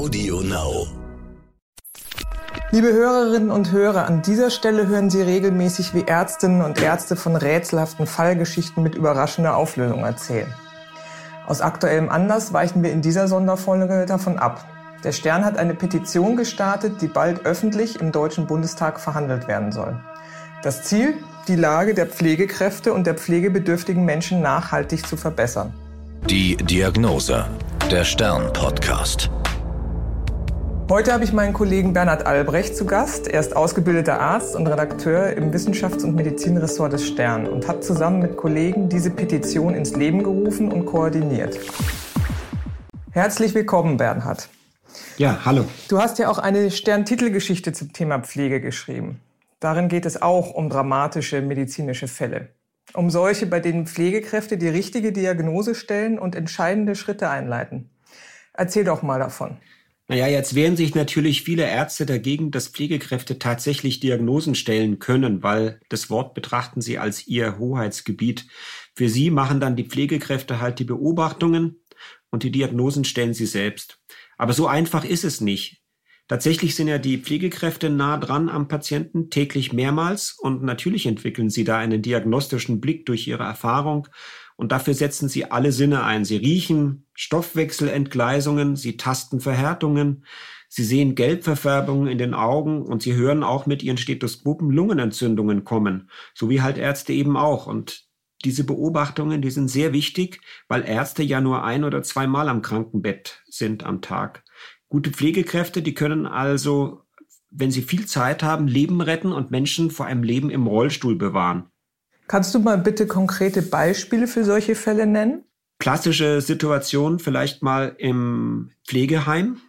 Audio Now. Liebe Hörerinnen und Hörer, an dieser Stelle hören Sie regelmäßig, wie Ärztinnen und Ärzte von rätselhaften Fallgeschichten mit überraschender Auflösung erzählen. Aus aktuellem Anlass weichen wir in dieser Sonderfolge davon ab. Der Stern hat eine Petition gestartet, die bald öffentlich im Deutschen Bundestag verhandelt werden soll. Das Ziel, die Lage der Pflegekräfte und der pflegebedürftigen Menschen nachhaltig zu verbessern. Die Diagnose. Der Stern-Podcast. Heute habe ich meinen Kollegen Bernhard Albrecht zu Gast. Er ist ausgebildeter Arzt und Redakteur im Wissenschafts- und Medizinressort des Stern und hat zusammen mit Kollegen diese Petition ins Leben gerufen und koordiniert. Herzlich willkommen, Bernhard. Ja, hallo. Du hast ja auch eine Stern-Titelgeschichte zum Thema Pflege geschrieben. Darin geht es auch um dramatische medizinische Fälle. Um solche, bei denen Pflegekräfte die richtige Diagnose stellen und entscheidende Schritte einleiten. Erzähl doch mal davon. Naja, jetzt wehren sich natürlich viele Ärzte dagegen, dass Pflegekräfte tatsächlich Diagnosen stellen können, weil das Wort betrachten sie als ihr Hoheitsgebiet. Für sie machen dann die Pflegekräfte halt die Beobachtungen und die Diagnosen stellen sie selbst. Aber so einfach ist es nicht. Tatsächlich sind ja die Pflegekräfte nah dran am Patienten täglich mehrmals und natürlich entwickeln sie da einen diagnostischen Blick durch ihre Erfahrung und dafür setzen sie alle Sinne ein. Sie riechen Stoffwechselentgleisungen, sie tasten Verhärtungen, sie sehen Gelbverfärbungen in den Augen und sie hören auch mit ihren Stethoskopen Lungenentzündungen kommen, so wie halt Ärzte eben auch. Und diese Beobachtungen, die sind sehr wichtig, weil Ärzte ja nur ein oder zweimal am Krankenbett sind am Tag. Gute Pflegekräfte, die können also, wenn sie viel Zeit haben, Leben retten und Menschen vor einem Leben im Rollstuhl bewahren. Kannst du mal bitte konkrete Beispiele für solche Fälle nennen? Klassische Situation vielleicht mal im Pflegeheim.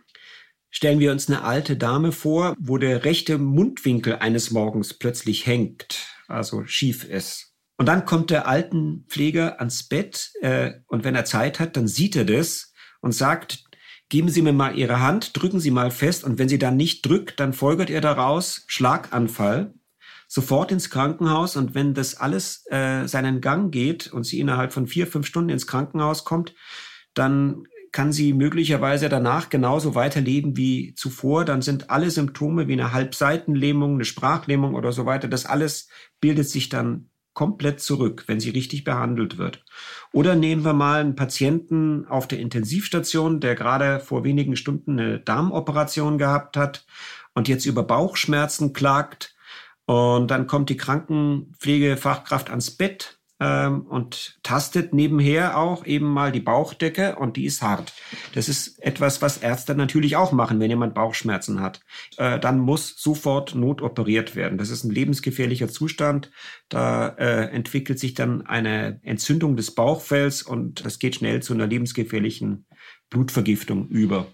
Stellen wir uns eine alte Dame vor, wo der rechte Mundwinkel eines Morgens plötzlich hängt, also schief ist. Und dann kommt der alten Pfleger ans Bett äh, und wenn er Zeit hat, dann sieht er das und sagt, geben Sie mir mal Ihre Hand, drücken Sie mal fest und wenn sie dann nicht drückt, dann folgert ihr daraus Schlaganfall, sofort ins Krankenhaus und wenn das alles äh, seinen Gang geht und sie innerhalb von vier, fünf Stunden ins Krankenhaus kommt, dann kann sie möglicherweise danach genauso weiterleben wie zuvor. Dann sind alle Symptome wie eine Halbseitenlähmung, eine Sprachlähmung oder so weiter, das alles bildet sich dann komplett zurück, wenn sie richtig behandelt wird. Oder nehmen wir mal einen Patienten auf der Intensivstation, der gerade vor wenigen Stunden eine Darmoperation gehabt hat und jetzt über Bauchschmerzen klagt. Und dann kommt die Krankenpflegefachkraft ans Bett ähm, und tastet nebenher auch eben mal die Bauchdecke und die ist hart. Das ist etwas, was Ärzte natürlich auch machen, wenn jemand Bauchschmerzen hat. Äh, dann muss sofort notoperiert werden. Das ist ein lebensgefährlicher Zustand. Da äh, entwickelt sich dann eine Entzündung des Bauchfells und das geht schnell zu einer lebensgefährlichen Blutvergiftung über.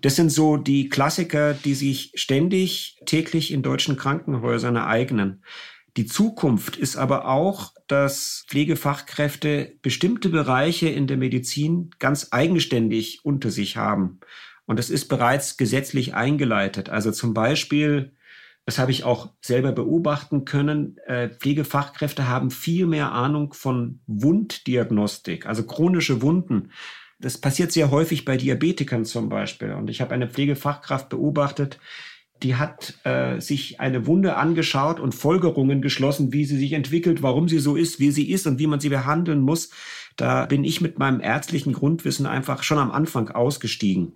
Das sind so die Klassiker, die sich ständig täglich in deutschen Krankenhäusern ereignen. Die Zukunft ist aber auch, dass Pflegefachkräfte bestimmte Bereiche in der Medizin ganz eigenständig unter sich haben. Und das ist bereits gesetzlich eingeleitet. Also zum Beispiel, das habe ich auch selber beobachten können, äh, Pflegefachkräfte haben viel mehr Ahnung von Wunddiagnostik, also chronische Wunden. Das passiert sehr häufig bei Diabetikern zum Beispiel. Und ich habe eine Pflegefachkraft beobachtet, die hat äh, sich eine Wunde angeschaut und Folgerungen geschlossen, wie sie sich entwickelt, warum sie so ist, wie sie ist und wie man sie behandeln muss. Da bin ich mit meinem ärztlichen Grundwissen einfach schon am Anfang ausgestiegen.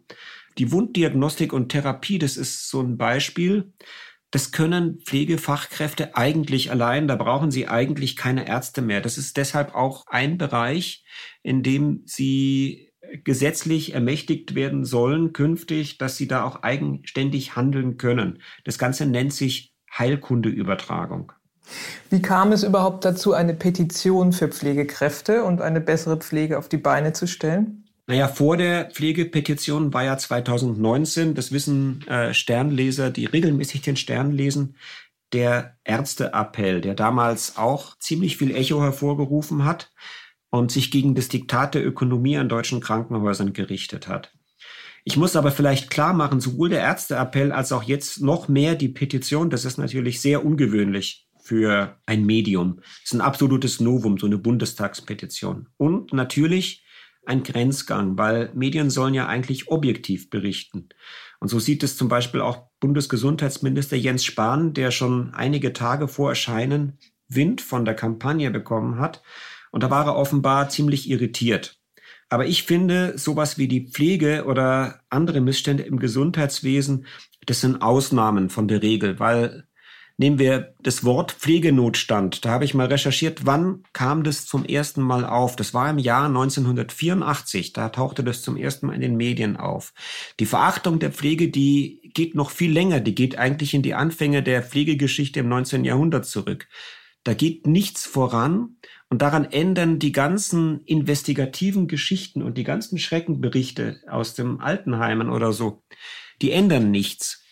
Die Wunddiagnostik und Therapie, das ist so ein Beispiel. Das können Pflegefachkräfte eigentlich allein. Da brauchen sie eigentlich keine Ärzte mehr. Das ist deshalb auch ein Bereich, in dem sie gesetzlich ermächtigt werden sollen künftig, dass sie da auch eigenständig handeln können. Das Ganze nennt sich Heilkundeübertragung. Wie kam es überhaupt dazu, eine Petition für Pflegekräfte und eine bessere Pflege auf die Beine zu stellen? Naja, vor der Pflegepetition war ja 2019, das wissen äh, Sternleser, die regelmäßig den Stern lesen, der Ärzteappell, der damals auch ziemlich viel Echo hervorgerufen hat und sich gegen das Diktat der Ökonomie an deutschen Krankenhäusern gerichtet hat. Ich muss aber vielleicht klar machen, sowohl der Ärzteappell als auch jetzt noch mehr die Petition, das ist natürlich sehr ungewöhnlich für ein Medium. Das ist ein absolutes Novum, so eine Bundestagspetition. Und natürlich ein Grenzgang, weil Medien sollen ja eigentlich objektiv berichten. Und so sieht es zum Beispiel auch Bundesgesundheitsminister Jens Spahn, der schon einige Tage vor Erscheinen Wind von der Kampagne bekommen hat. Und da war er offenbar ziemlich irritiert. Aber ich finde, sowas wie die Pflege oder andere Missstände im Gesundheitswesen, das sind Ausnahmen von der Regel, weil Nehmen wir das Wort Pflegenotstand. Da habe ich mal recherchiert, wann kam das zum ersten Mal auf? Das war im Jahr 1984. Da tauchte das zum ersten Mal in den Medien auf. Die Verachtung der Pflege, die geht noch viel länger. Die geht eigentlich in die Anfänge der Pflegegeschichte im 19. Jahrhundert zurück. Da geht nichts voran und daran ändern die ganzen investigativen Geschichten und die ganzen Schreckenberichte aus dem Altenheimen oder so. Die ändern nichts.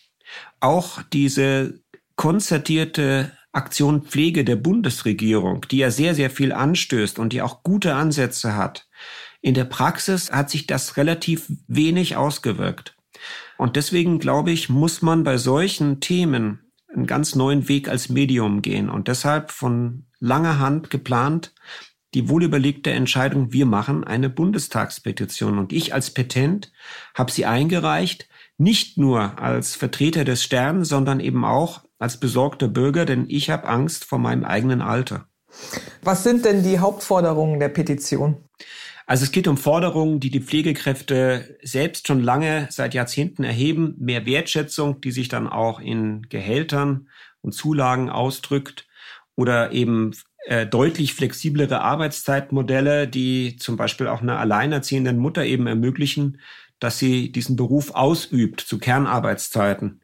Auch diese konzertierte Aktion Pflege der Bundesregierung, die ja sehr, sehr viel anstößt und die auch gute Ansätze hat. In der Praxis hat sich das relativ wenig ausgewirkt. Und deswegen glaube ich, muss man bei solchen Themen einen ganz neuen Weg als Medium gehen und deshalb von langer Hand geplant die wohlüberlegte Entscheidung, wir machen eine Bundestagspetition. Und ich als Petent habe sie eingereicht, nicht nur als Vertreter des Sterns, sondern eben auch als besorgter Bürger, denn ich habe Angst vor meinem eigenen Alter. Was sind denn die Hauptforderungen der Petition? Also es geht um Forderungen, die die Pflegekräfte selbst schon lange seit Jahrzehnten erheben. Mehr Wertschätzung, die sich dann auch in Gehältern und Zulagen ausdrückt oder eben äh, deutlich flexiblere Arbeitszeitmodelle, die zum Beispiel auch einer alleinerziehenden Mutter eben ermöglichen, dass sie diesen Beruf ausübt zu Kernarbeitszeiten.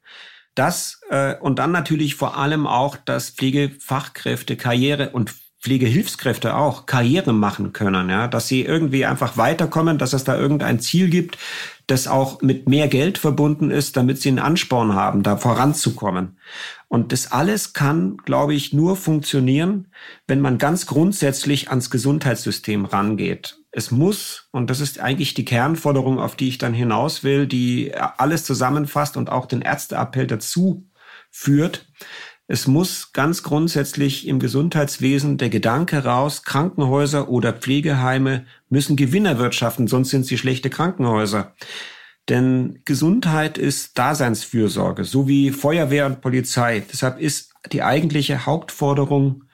Das äh, und dann natürlich vor allem auch, dass Pflegefachkräfte Karriere und Pflegehilfskräfte auch Karriere machen können, ja, dass sie irgendwie einfach weiterkommen, dass es da irgendein Ziel gibt, das auch mit mehr Geld verbunden ist, damit sie einen Ansporn haben, da voranzukommen. Und das alles kann, glaube ich, nur funktionieren, wenn man ganz grundsätzlich ans Gesundheitssystem rangeht. Es muss, und das ist eigentlich die Kernforderung, auf die ich dann hinaus will, die alles zusammenfasst und auch den Ärzteappell dazu führt, es muss ganz grundsätzlich im Gesundheitswesen der Gedanke raus, Krankenhäuser oder Pflegeheime müssen Gewinner wirtschaften, sonst sind sie schlechte Krankenhäuser. Denn Gesundheit ist Daseinsfürsorge, so wie Feuerwehr und Polizei. Deshalb ist die eigentliche Hauptforderung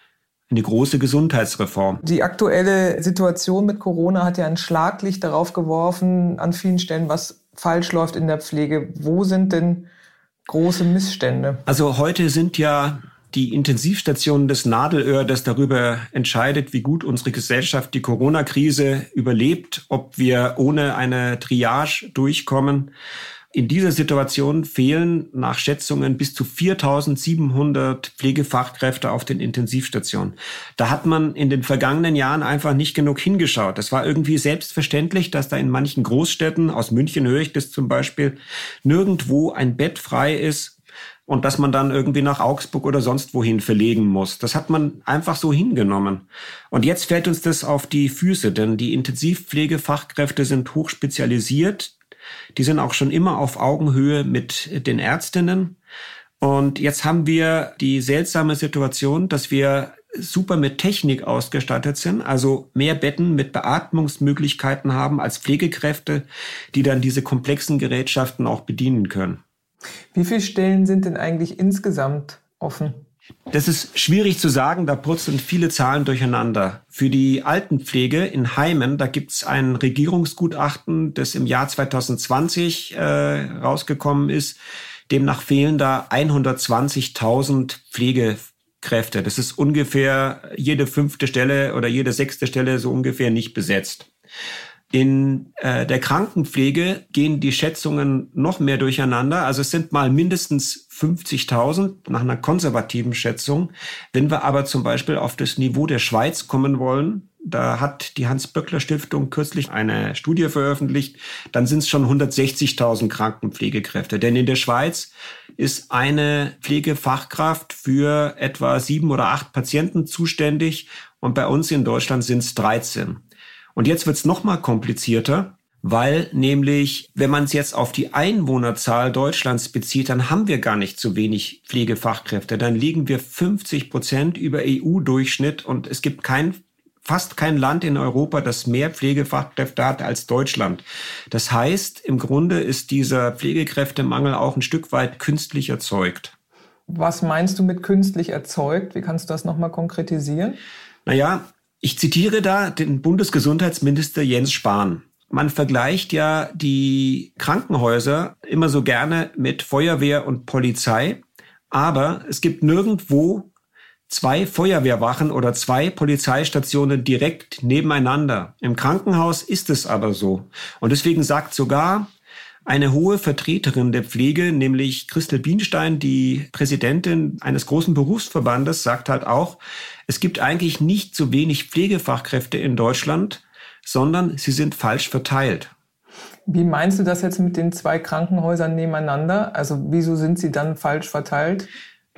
eine große Gesundheitsreform. Die aktuelle Situation mit Corona hat ja ein Schlaglicht darauf geworfen, an vielen Stellen, was falsch läuft in der Pflege. Wo sind denn große Missstände? Also heute sind ja die Intensivstationen des Nadelöhr, das darüber entscheidet, wie gut unsere Gesellschaft die Corona-Krise überlebt, ob wir ohne eine Triage durchkommen. In dieser Situation fehlen nach Schätzungen bis zu 4700 Pflegefachkräfte auf den Intensivstationen. Da hat man in den vergangenen Jahren einfach nicht genug hingeschaut. Es war irgendwie selbstverständlich, dass da in manchen Großstädten, aus München höre ich das zum Beispiel, nirgendwo ein Bett frei ist und dass man dann irgendwie nach Augsburg oder sonst wohin verlegen muss. Das hat man einfach so hingenommen. Und jetzt fällt uns das auf die Füße, denn die Intensivpflegefachkräfte sind hochspezialisiert. Die sind auch schon immer auf Augenhöhe mit den Ärztinnen. Und jetzt haben wir die seltsame Situation, dass wir super mit Technik ausgestattet sind, also mehr Betten mit Beatmungsmöglichkeiten haben als Pflegekräfte, die dann diese komplexen Gerätschaften auch bedienen können. Wie viele Stellen sind denn eigentlich insgesamt offen? Das ist schwierig zu sagen, da purzeln viele Zahlen durcheinander. Für die Altenpflege in Heimen, da gibt es ein Regierungsgutachten, das im Jahr 2020 äh, rausgekommen ist. Demnach fehlen da 120.000 Pflegekräfte. Das ist ungefähr jede fünfte Stelle oder jede sechste Stelle so ungefähr nicht besetzt. In äh, der Krankenpflege gehen die Schätzungen noch mehr durcheinander. Also es sind mal mindestens 50.000 nach einer konservativen Schätzung. Wenn wir aber zum Beispiel auf das Niveau der Schweiz kommen wollen, da hat die Hans-Böckler-Stiftung kürzlich eine Studie veröffentlicht, dann sind es schon 160.000 Krankenpflegekräfte. Denn in der Schweiz ist eine Pflegefachkraft für etwa sieben oder acht Patienten zuständig und bei uns in Deutschland sind es 13. Und jetzt wird's noch mal komplizierter, weil nämlich, wenn man es jetzt auf die Einwohnerzahl Deutschlands bezieht, dann haben wir gar nicht zu wenig Pflegefachkräfte. Dann liegen wir 50 Prozent über EU-Durchschnitt und es gibt kein fast kein Land in Europa, das mehr Pflegefachkräfte hat als Deutschland. Das heißt, im Grunde ist dieser Pflegekräftemangel auch ein Stück weit künstlich erzeugt. Was meinst du mit künstlich erzeugt? Wie kannst du das nochmal konkretisieren? Naja, ich zitiere da den Bundesgesundheitsminister Jens Spahn. Man vergleicht ja die Krankenhäuser immer so gerne mit Feuerwehr und Polizei, aber es gibt nirgendwo zwei Feuerwehrwachen oder zwei Polizeistationen direkt nebeneinander. Im Krankenhaus ist es aber so. Und deswegen sagt sogar eine hohe Vertreterin der Pflege, nämlich Christel Bienstein, die Präsidentin eines großen Berufsverbandes, sagt halt auch, es gibt eigentlich nicht so wenig Pflegefachkräfte in Deutschland, sondern sie sind falsch verteilt. Wie meinst du das jetzt mit den zwei Krankenhäusern nebeneinander? Also wieso sind sie dann falsch verteilt?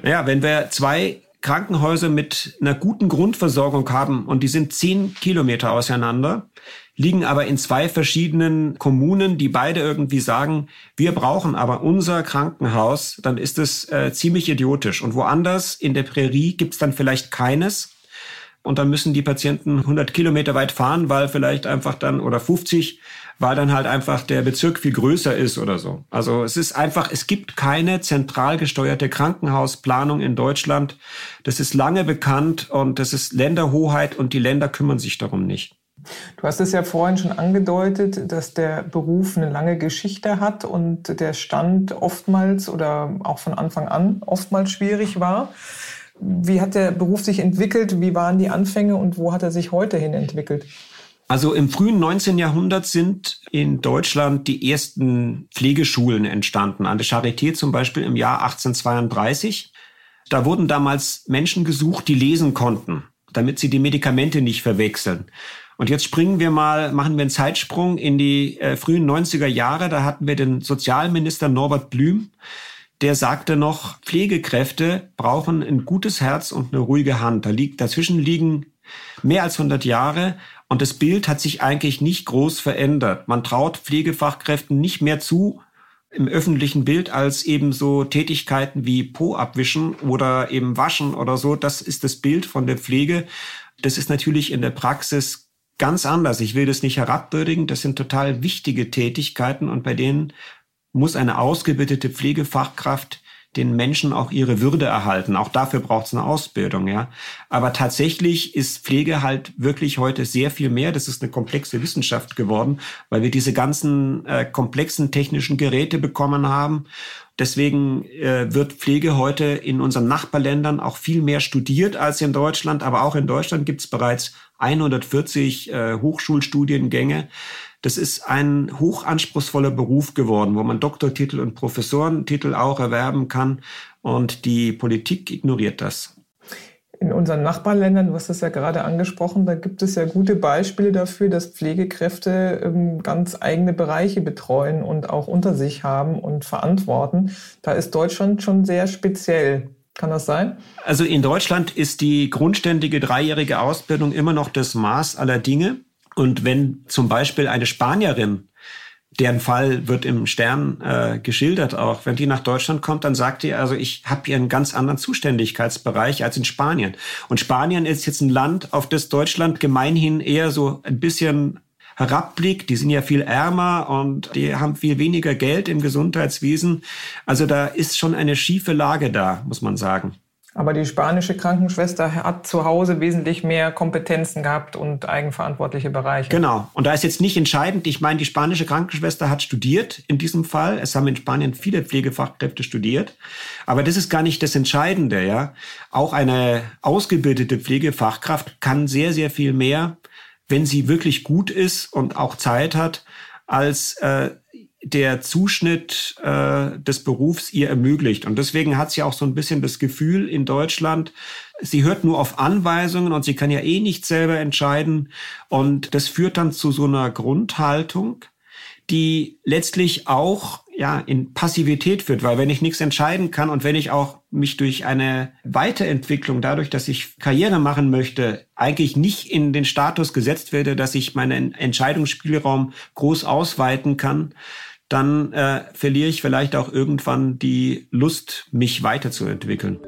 Ja, wenn wir zwei Krankenhäuser mit einer guten Grundversorgung haben und die sind zehn Kilometer auseinander, liegen aber in zwei verschiedenen Kommunen, die beide irgendwie sagen, wir brauchen aber unser Krankenhaus, dann ist es äh, ziemlich idiotisch. Und woanders in der Prärie gibt's dann vielleicht keines. Und dann müssen die Patienten 100 Kilometer weit fahren, weil vielleicht einfach dann oder 50 weil dann halt einfach der Bezirk viel größer ist oder so. Also es ist einfach, es gibt keine zentral gesteuerte Krankenhausplanung in Deutschland. Das ist lange bekannt und das ist Länderhoheit und die Länder kümmern sich darum nicht. Du hast es ja vorhin schon angedeutet, dass der Beruf eine lange Geschichte hat und der Stand oftmals oder auch von Anfang an oftmals schwierig war. Wie hat der Beruf sich entwickelt? Wie waren die Anfänge und wo hat er sich heute hin entwickelt? Also im frühen 19. Jahrhundert sind in Deutschland die ersten Pflegeschulen entstanden. An der Charité zum Beispiel im Jahr 1832. Da wurden damals Menschen gesucht, die lesen konnten, damit sie die Medikamente nicht verwechseln. Und jetzt springen wir mal, machen wir einen Zeitsprung in die äh, frühen 90er Jahre. Da hatten wir den Sozialminister Norbert Blüm. Der sagte noch, Pflegekräfte brauchen ein gutes Herz und eine ruhige Hand. Da liegt, dazwischen liegen mehr als 100 Jahre. Und das Bild hat sich eigentlich nicht groß verändert. Man traut Pflegefachkräften nicht mehr zu im öffentlichen Bild als eben so Tätigkeiten wie Po abwischen oder eben waschen oder so. Das ist das Bild von der Pflege. Das ist natürlich in der Praxis ganz anders. Ich will das nicht herabwürdigen. Das sind total wichtige Tätigkeiten und bei denen muss eine ausgebildete Pflegefachkraft den Menschen auch ihre Würde erhalten. Auch dafür braucht es eine Ausbildung, ja. Aber tatsächlich ist Pflege halt wirklich heute sehr viel mehr. Das ist eine komplexe Wissenschaft geworden, weil wir diese ganzen äh, komplexen technischen Geräte bekommen haben. Deswegen äh, wird Pflege heute in unseren Nachbarländern auch viel mehr studiert als in Deutschland. Aber auch in Deutschland gibt es bereits 140 äh, Hochschulstudiengänge. Das ist ein hochanspruchsvoller Beruf geworden, wo man Doktortitel und Professorentitel auch erwerben kann. Und die Politik ignoriert das. In unseren Nachbarländern, du hast das ja gerade angesprochen, da gibt es ja gute Beispiele dafür, dass Pflegekräfte ähm, ganz eigene Bereiche betreuen und auch unter sich haben und verantworten. Da ist Deutschland schon sehr speziell. Kann das sein? Also in Deutschland ist die grundständige dreijährige Ausbildung immer noch das Maß aller Dinge. Und wenn zum Beispiel eine Spanierin, deren Fall wird im Stern äh, geschildert auch, wenn die nach Deutschland kommt, dann sagt die, also ich habe hier einen ganz anderen Zuständigkeitsbereich als in Spanien. Und Spanien ist jetzt ein Land, auf das Deutschland gemeinhin eher so ein bisschen herabblickt. Die sind ja viel ärmer und die haben viel weniger Geld im Gesundheitswesen. Also da ist schon eine schiefe Lage da, muss man sagen. Aber die spanische Krankenschwester hat zu Hause wesentlich mehr Kompetenzen gehabt und eigenverantwortliche Bereiche. Genau. Und da ist jetzt nicht entscheidend, ich meine, die spanische Krankenschwester hat studiert in diesem Fall. Es haben in Spanien viele Pflegefachkräfte studiert. Aber das ist gar nicht das Entscheidende, ja. Auch eine ausgebildete Pflegefachkraft kann sehr, sehr viel mehr, wenn sie wirklich gut ist und auch Zeit hat, als äh, der Zuschnitt äh, des Berufs ihr ermöglicht. Und deswegen hat sie auch so ein bisschen das Gefühl in Deutschland, sie hört nur auf Anweisungen und sie kann ja eh nicht selber entscheiden. Und das führt dann zu so einer Grundhaltung, die letztlich auch ja in Passivität führt, weil wenn ich nichts entscheiden kann und wenn ich auch mich durch eine Weiterentwicklung, dadurch, dass ich Karriere machen möchte, eigentlich nicht in den Status gesetzt werde, dass ich meinen Entscheidungsspielraum groß ausweiten kann, dann äh, verliere ich vielleicht auch irgendwann die Lust, mich weiterzuentwickeln.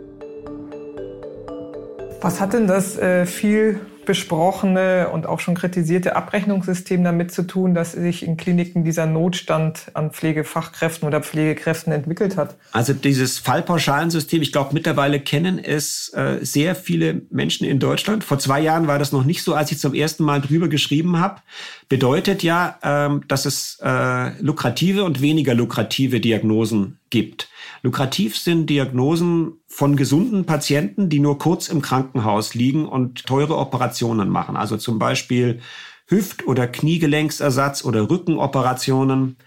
Was hat denn das äh, viel besprochene und auch schon kritisierte Abrechnungssystem damit zu tun, dass sich in Kliniken dieser Notstand an Pflegefachkräften oder Pflegekräften entwickelt hat? Also dieses Fallpauschalensystem, ich glaube mittlerweile kennen es äh, sehr viele Menschen in Deutschland. Vor zwei Jahren war das noch nicht so, als ich zum ersten Mal drüber geschrieben habe. Bedeutet ja, ähm, dass es äh, lukrative und weniger lukrative Diagnosen gibt. Lukrativ sind Diagnosen von gesunden Patienten, die nur kurz im Krankenhaus liegen und teure Operationen machen. Also zum Beispiel Hüft- oder Kniegelenksersatz oder Rückenoperationen,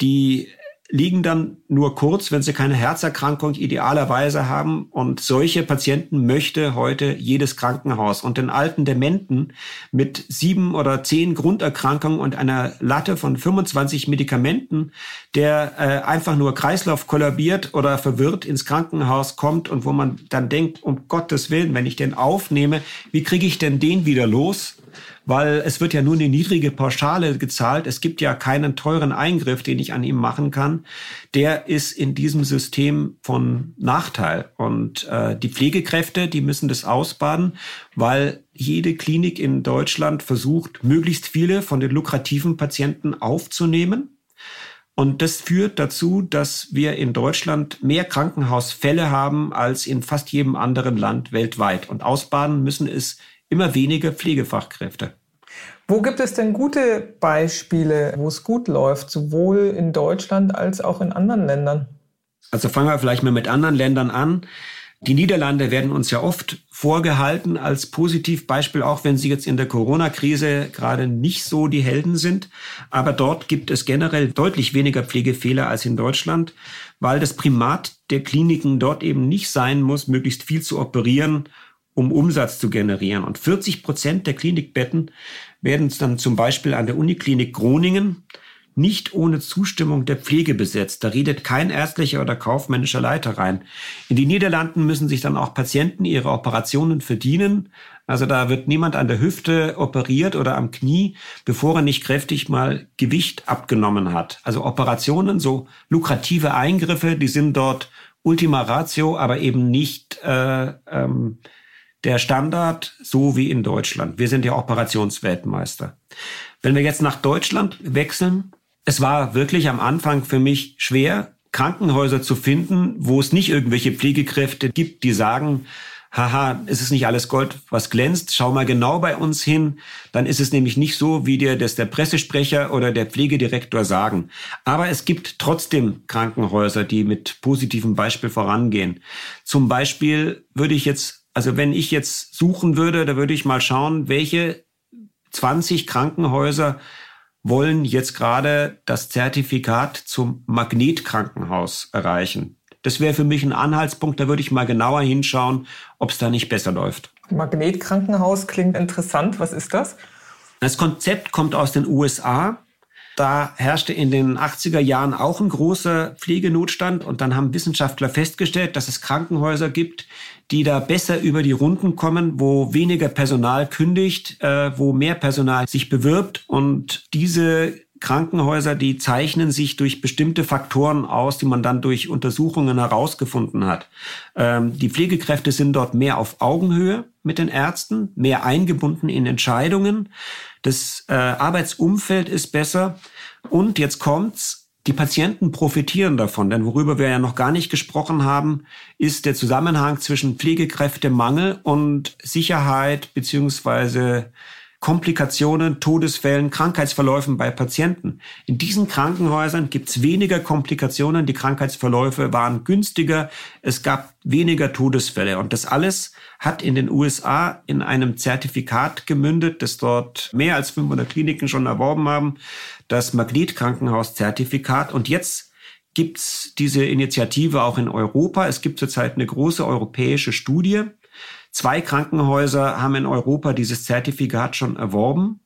die liegen dann nur kurz, wenn sie keine Herzerkrankung idealerweise haben. Und solche Patienten möchte heute jedes Krankenhaus. Und den alten Dementen mit sieben oder zehn Grunderkrankungen und einer Latte von 25 Medikamenten, der äh, einfach nur Kreislauf kollabiert oder verwirrt ins Krankenhaus kommt und wo man dann denkt, um Gottes Willen, wenn ich den aufnehme, wie kriege ich denn den wieder los? Weil es wird ja nur eine niedrige Pauschale gezahlt. Es gibt ja keinen teuren Eingriff, den ich an ihm machen kann. Der ist in diesem System von Nachteil. Und äh, die Pflegekräfte, die müssen das ausbaden, weil jede Klinik in Deutschland versucht, möglichst viele von den lukrativen Patienten aufzunehmen. Und das führt dazu, dass wir in Deutschland mehr Krankenhausfälle haben als in fast jedem anderen Land weltweit. Und ausbaden müssen es immer weniger Pflegefachkräfte. Wo gibt es denn gute Beispiele, wo es gut läuft, sowohl in Deutschland als auch in anderen Ländern? Also fangen wir vielleicht mal mit anderen Ländern an. Die Niederlande werden uns ja oft vorgehalten als Positivbeispiel, auch wenn sie jetzt in der Corona-Krise gerade nicht so die Helden sind. Aber dort gibt es generell deutlich weniger Pflegefehler als in Deutschland, weil das Primat der Kliniken dort eben nicht sein muss, möglichst viel zu operieren um Umsatz zu generieren. Und 40 Prozent der Klinikbetten werden dann zum Beispiel an der Uniklinik Groningen nicht ohne Zustimmung der Pflege besetzt. Da redet kein ärztlicher oder kaufmännischer Leiter rein. In den Niederlanden müssen sich dann auch Patienten ihre Operationen verdienen. Also da wird niemand an der Hüfte operiert oder am Knie, bevor er nicht kräftig mal Gewicht abgenommen hat. Also Operationen, so lukrative Eingriffe, die sind dort Ultima Ratio, aber eben nicht äh, ähm, der Standard, so wie in Deutschland. Wir sind ja Operationsweltmeister. Wenn wir jetzt nach Deutschland wechseln, es war wirklich am Anfang für mich schwer, Krankenhäuser zu finden, wo es nicht irgendwelche Pflegekräfte gibt, die sagen, haha, es ist nicht alles Gold, was glänzt, schau mal genau bei uns hin, dann ist es nämlich nicht so, wie dir das der Pressesprecher oder der Pflegedirektor sagen. Aber es gibt trotzdem Krankenhäuser, die mit positivem Beispiel vorangehen. Zum Beispiel würde ich jetzt also wenn ich jetzt suchen würde, da würde ich mal schauen, welche 20 Krankenhäuser wollen jetzt gerade das Zertifikat zum Magnetkrankenhaus erreichen. Das wäre für mich ein Anhaltspunkt, da würde ich mal genauer hinschauen, ob es da nicht besser läuft. Magnetkrankenhaus klingt interessant. Was ist das? Das Konzept kommt aus den USA. Da herrschte in den 80er Jahren auch ein großer Pflegenotstand und dann haben Wissenschaftler festgestellt, dass es Krankenhäuser gibt, die da besser über die Runden kommen, wo weniger Personal kündigt, äh, wo mehr Personal sich bewirbt und diese Krankenhäuser, die zeichnen sich durch bestimmte Faktoren aus, die man dann durch Untersuchungen herausgefunden hat. Ähm, die Pflegekräfte sind dort mehr auf Augenhöhe mit den Ärzten, mehr eingebunden in Entscheidungen. Das äh, Arbeitsumfeld ist besser. Und jetzt kommt's. Die Patienten profitieren davon, denn worüber wir ja noch gar nicht gesprochen haben, ist der Zusammenhang zwischen Pflegekräftemangel und Sicherheit beziehungsweise Komplikationen, Todesfällen, Krankheitsverläufen bei Patienten. In diesen Krankenhäusern gibt es weniger Komplikationen, die Krankheitsverläufe waren günstiger, es gab weniger Todesfälle. Und das alles hat in den USA in einem Zertifikat gemündet, das dort mehr als 500 Kliniken schon erworben haben, das Magnetkrankenhaus-Zertifikat. Und jetzt gibt's diese Initiative auch in Europa. Es gibt zurzeit eine große europäische Studie, Zwei Krankenhäuser haben in Europa dieses Zertifikat schon erworben.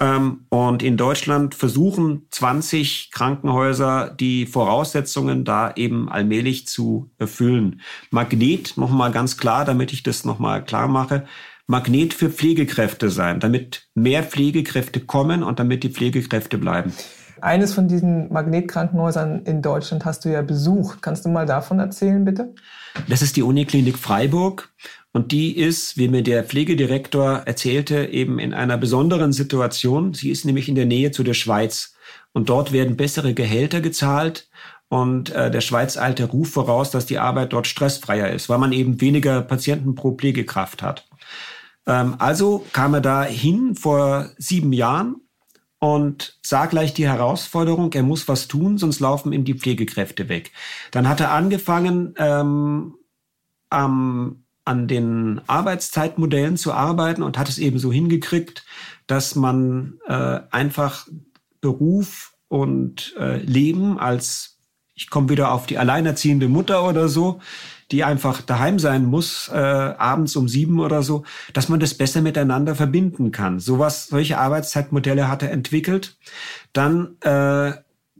Ähm, und in Deutschland versuchen 20 Krankenhäuser die Voraussetzungen da eben allmählich zu erfüllen. Magnet, nochmal ganz klar, damit ich das nochmal klar mache, Magnet für Pflegekräfte sein, damit mehr Pflegekräfte kommen und damit die Pflegekräfte bleiben. Eines von diesen Magnetkrankenhäusern in Deutschland hast du ja besucht. Kannst du mal davon erzählen, bitte? Das ist die Uniklinik Freiburg. Und die ist, wie mir der Pflegedirektor erzählte, eben in einer besonderen Situation. Sie ist nämlich in der Nähe zu der Schweiz. Und dort werden bessere Gehälter gezahlt. Und äh, der Schweiz eilte Ruf voraus, dass die Arbeit dort stressfreier ist, weil man eben weniger Patienten pro Pflegekraft hat. Ähm, also kam er da hin vor sieben Jahren und sah gleich die Herausforderung, er muss was tun, sonst laufen ihm die Pflegekräfte weg. Dann hat er angefangen, ähm, am, an den Arbeitszeitmodellen zu arbeiten und hat es eben so hingekriegt, dass man äh, einfach Beruf und äh, Leben als, ich komme wieder auf die alleinerziehende Mutter oder so, die einfach daheim sein muss, äh, abends um sieben oder so, dass man das besser miteinander verbinden kann. Sowas, solche Arbeitszeitmodelle hat er entwickelt. Dann äh,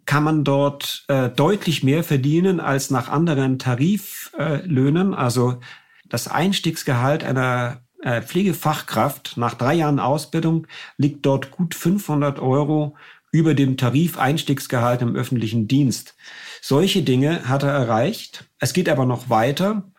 kann man dort äh, deutlich mehr verdienen als nach anderen Tariflöhnen. Äh, also das Einstiegsgehalt einer äh, Pflegefachkraft nach drei Jahren Ausbildung liegt dort gut 500 Euro über dem Tarifeinstiegsgehalt im öffentlichen Dienst. Solche Dinge hat er erreicht. Es geht aber noch weiter.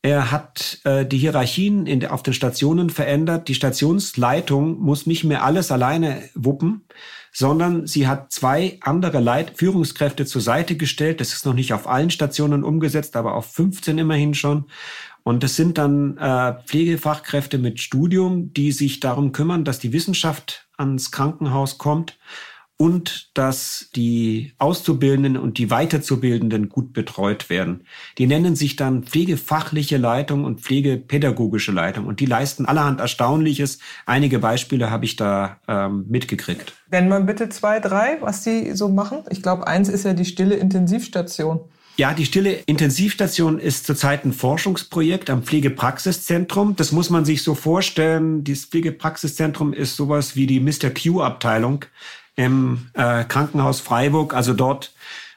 Er hat äh, die Hierarchien in, auf den Stationen verändert. Die Stationsleitung muss nicht mehr alles alleine wuppen, sondern sie hat zwei andere Leit Führungskräfte zur Seite gestellt. Das ist noch nicht auf allen Stationen umgesetzt, aber auf 15 immerhin schon. Und das sind dann äh, Pflegefachkräfte mit Studium, die sich darum kümmern, dass die Wissenschaft ans Krankenhaus kommt und dass die Auszubildenden und die Weiterzubildenden gut betreut werden. Die nennen sich dann pflegefachliche Leitung und pflegepädagogische Leitung und die leisten allerhand Erstaunliches. Einige Beispiele habe ich da ähm, mitgekriegt. Nenn mal bitte zwei, drei, was die so machen. Ich glaube, eins ist ja die stille Intensivstation. Ja, die Stille Intensivstation ist zurzeit ein Forschungsprojekt am Pflegepraxiszentrum. Das muss man sich so vorstellen. Dieses Pflegepraxiszentrum ist sowas wie die Mr. Q-Abteilung im äh, Krankenhaus Freiburg. Also dort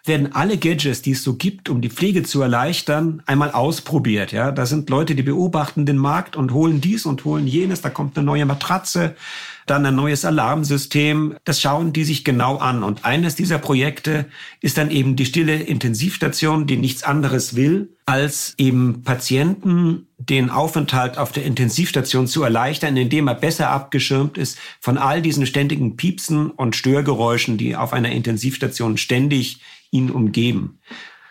werden alle Gadgets, die es so gibt, um die Pflege zu erleichtern, einmal ausprobiert. Ja, da sind Leute, die beobachten den Markt und holen dies und holen jenes. Da kommt eine neue Matratze, dann ein neues Alarmsystem. Das schauen die sich genau an. Und eines dieser Projekte ist dann eben die stille Intensivstation, die nichts anderes will, als eben Patienten den Aufenthalt auf der Intensivstation zu erleichtern, indem er besser abgeschirmt ist von all diesen ständigen Piepsen und Störgeräuschen, die auf einer Intensivstation ständig ihn umgeben.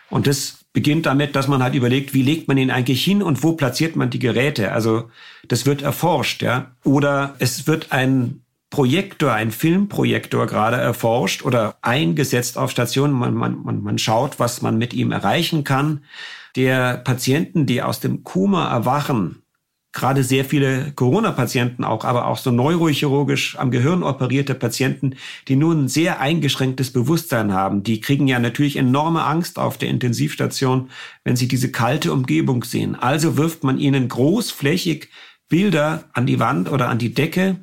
Und das beginnt damit, dass man halt überlegt, wie legt man ihn eigentlich hin und wo platziert man die Geräte. Also das wird erforscht, ja. Oder es wird ein Projektor, ein Filmprojektor gerade erforscht oder eingesetzt auf Stationen. Man, man, man, man schaut, was man mit ihm erreichen kann. Der Patienten, die aus dem Koma erwachen, gerade sehr viele Corona-Patienten auch, aber auch so neurochirurgisch am Gehirn operierte Patienten, die nur ein sehr eingeschränktes Bewusstsein haben, die kriegen ja natürlich enorme Angst auf der Intensivstation, wenn sie diese kalte Umgebung sehen. Also wirft man ihnen großflächig Bilder an die Wand oder an die Decke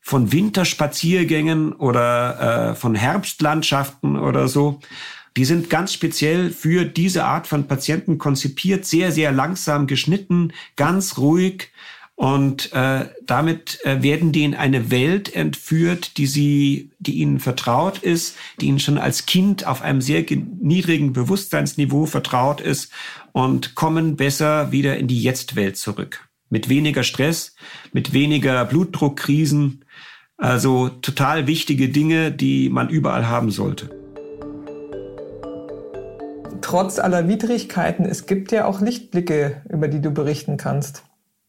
von Winterspaziergängen oder äh, von Herbstlandschaften oder so. Die sind ganz speziell für diese Art von Patienten konzipiert, sehr, sehr langsam geschnitten, ganz ruhig. Und äh, damit äh, werden die in eine Welt entführt, die sie, die ihnen vertraut ist, die ihnen schon als Kind auf einem sehr niedrigen Bewusstseinsniveau vertraut ist und kommen besser wieder in die Jetztwelt zurück. Mit weniger Stress, mit weniger Blutdruckkrisen. Also total wichtige Dinge, die man überall haben sollte trotz aller Widrigkeiten, es gibt ja auch Lichtblicke, über die du berichten kannst.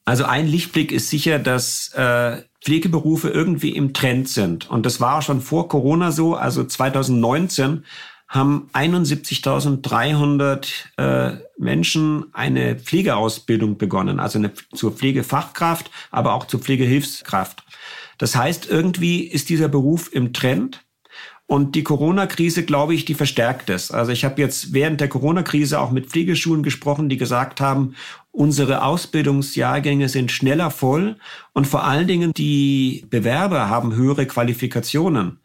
Also ein Lichtblick ist sicher, dass äh, Pflegeberufe irgendwie im Trend sind. Und das war schon vor Corona so. Also 2019 haben 71.300 äh, Menschen eine Pflegeausbildung begonnen, also eine, zur Pflegefachkraft, aber auch zur Pflegehilfskraft. Das heißt, irgendwie ist dieser Beruf im Trend. Und die Corona-Krise, glaube ich, die verstärkt es. Also ich habe jetzt während der Corona-Krise auch mit Pflegeschulen gesprochen, die gesagt haben, unsere Ausbildungsjahrgänge sind schneller voll und vor allen Dingen die Bewerber haben höhere Qualifikationen.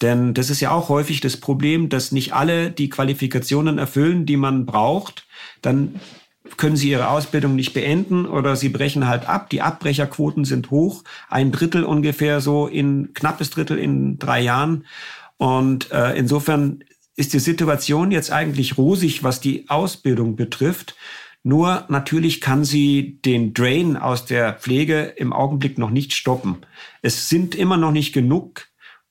Denn das ist ja auch häufig das Problem, dass nicht alle die Qualifikationen erfüllen, die man braucht. Dann können sie ihre Ausbildung nicht beenden oder sie brechen halt ab. Die Abbrecherquoten sind hoch, ein Drittel ungefähr so in knappes Drittel in drei Jahren. Und äh, insofern ist die Situation jetzt eigentlich rosig, was die Ausbildung betrifft. Nur natürlich kann sie den Drain aus der Pflege im Augenblick noch nicht stoppen. Es sind immer noch nicht genug,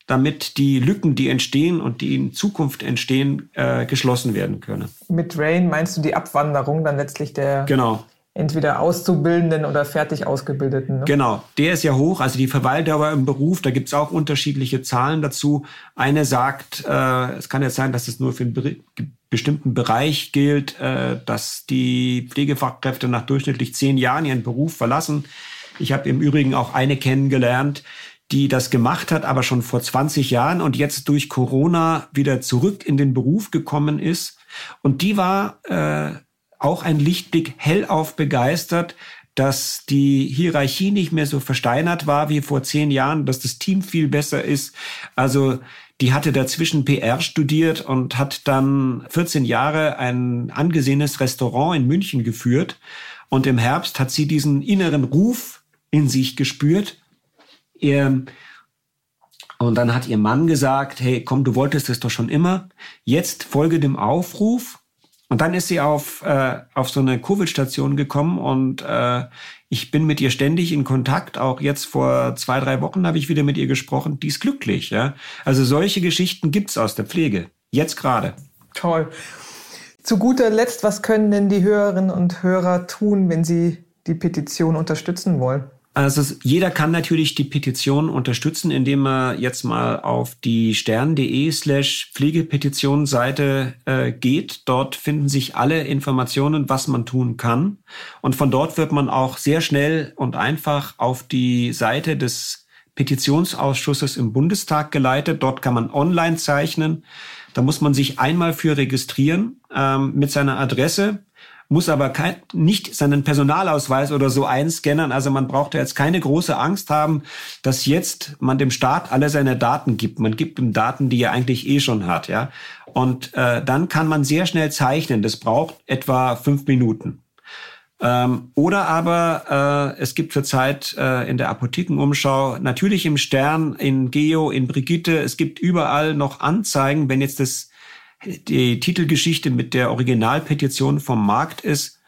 damit die Lücken, die entstehen und die in Zukunft entstehen, äh, geschlossen werden können. Mit Drain meinst du die Abwanderung dann letztlich der genau entweder Auszubildenden oder fertig Ausgebildeten. Ne? Genau, der ist ja hoch. Also die Verweildauer im Beruf, da gibt es auch unterschiedliche Zahlen dazu. Eine sagt, äh, es kann jetzt sein, dass es nur für einen bestimmten Bereich gilt, äh, dass die Pflegefachkräfte nach durchschnittlich zehn Jahren ihren Beruf verlassen. Ich habe im Übrigen auch eine kennengelernt, die das gemacht hat, aber schon vor 20 Jahren und jetzt durch Corona wieder zurück in den Beruf gekommen ist. Und die war äh, auch ein Lichtblick hellauf begeistert, dass die Hierarchie nicht mehr so versteinert war wie vor zehn Jahren, dass das Team viel besser ist. Also die hatte dazwischen PR studiert und hat dann 14 Jahre ein angesehenes Restaurant in München geführt. Und im Herbst hat sie diesen inneren Ruf in sich gespürt. Und dann hat ihr Mann gesagt, hey, komm, du wolltest es doch schon immer. Jetzt folge dem Aufruf und dann ist sie auf, äh, auf so eine Covid-Station gekommen und äh, ich bin mit ihr ständig in Kontakt. Auch jetzt vor zwei, drei Wochen habe ich wieder mit ihr gesprochen. Die ist glücklich. Ja? Also solche Geschichten gibt's aus der Pflege. Jetzt gerade. Toll. Zu guter Letzt, was können denn die Hörerinnen und Hörer tun, wenn sie die Petition unterstützen wollen? Also jeder kann natürlich die Petition unterstützen, indem er jetzt mal auf die stern.de slash Pflegepetitionsseite äh, geht. Dort finden sich alle Informationen, was man tun kann. Und von dort wird man auch sehr schnell und einfach auf die Seite des Petitionsausschusses im Bundestag geleitet. Dort kann man online zeichnen. Da muss man sich einmal für registrieren ähm, mit seiner Adresse muss aber kein, nicht seinen Personalausweis oder so einscannen. Also man braucht ja jetzt keine große Angst haben, dass jetzt man dem Staat alle seine Daten gibt. Man gibt ihm Daten, die er eigentlich eh schon hat, ja. Und äh, dann kann man sehr schnell zeichnen. Das braucht etwa fünf Minuten. Ähm, oder aber äh, es gibt zurzeit äh, in der Apothekenumschau, natürlich im Stern, in Geo, in Brigitte, es gibt überall noch Anzeigen, wenn jetzt das die Titelgeschichte mit der Originalpetition vom Markt ist,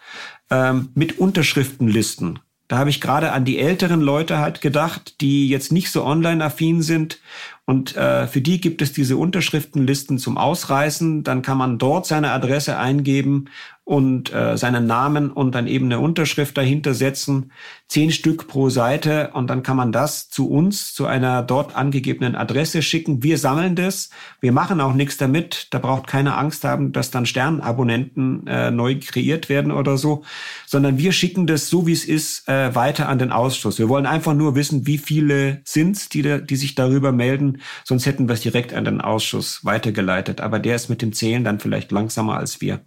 ähm, mit Unterschriftenlisten. Da habe ich gerade an die älteren Leute halt gedacht, die jetzt nicht so online-affin sind. Und äh, für die gibt es diese Unterschriftenlisten zum Ausreißen. Dann kann man dort seine Adresse eingeben und äh, seinen Namen und dann eben eine Unterschrift dahinter setzen. Zehn Stück pro Seite und dann kann man das zu uns, zu einer dort angegebenen Adresse schicken. Wir sammeln das. Wir machen auch nichts damit. Da braucht keine Angst haben, dass dann Sternabonnenten äh, neu kreiert werden oder so, sondern wir schicken das so, wie es ist, äh, weiter an den Ausschuss. Wir wollen einfach nur wissen, wie viele sind, die, die sich darüber melden. Sonst hätten wir es direkt an den Ausschuss weitergeleitet. Aber der ist mit dem Zählen dann vielleicht langsamer als wir.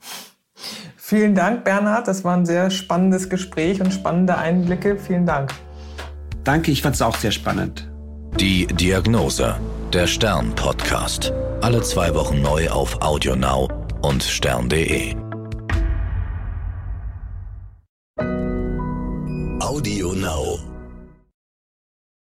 Vielen Dank, Bernhard. Das war ein sehr spannendes Gespräch und spannende Einblicke. Vielen Dank. Danke, ich fand es auch sehr spannend. Die Diagnose, der Stern-Podcast. Alle zwei Wochen neu auf AudioNow und stern.de. AudioNow.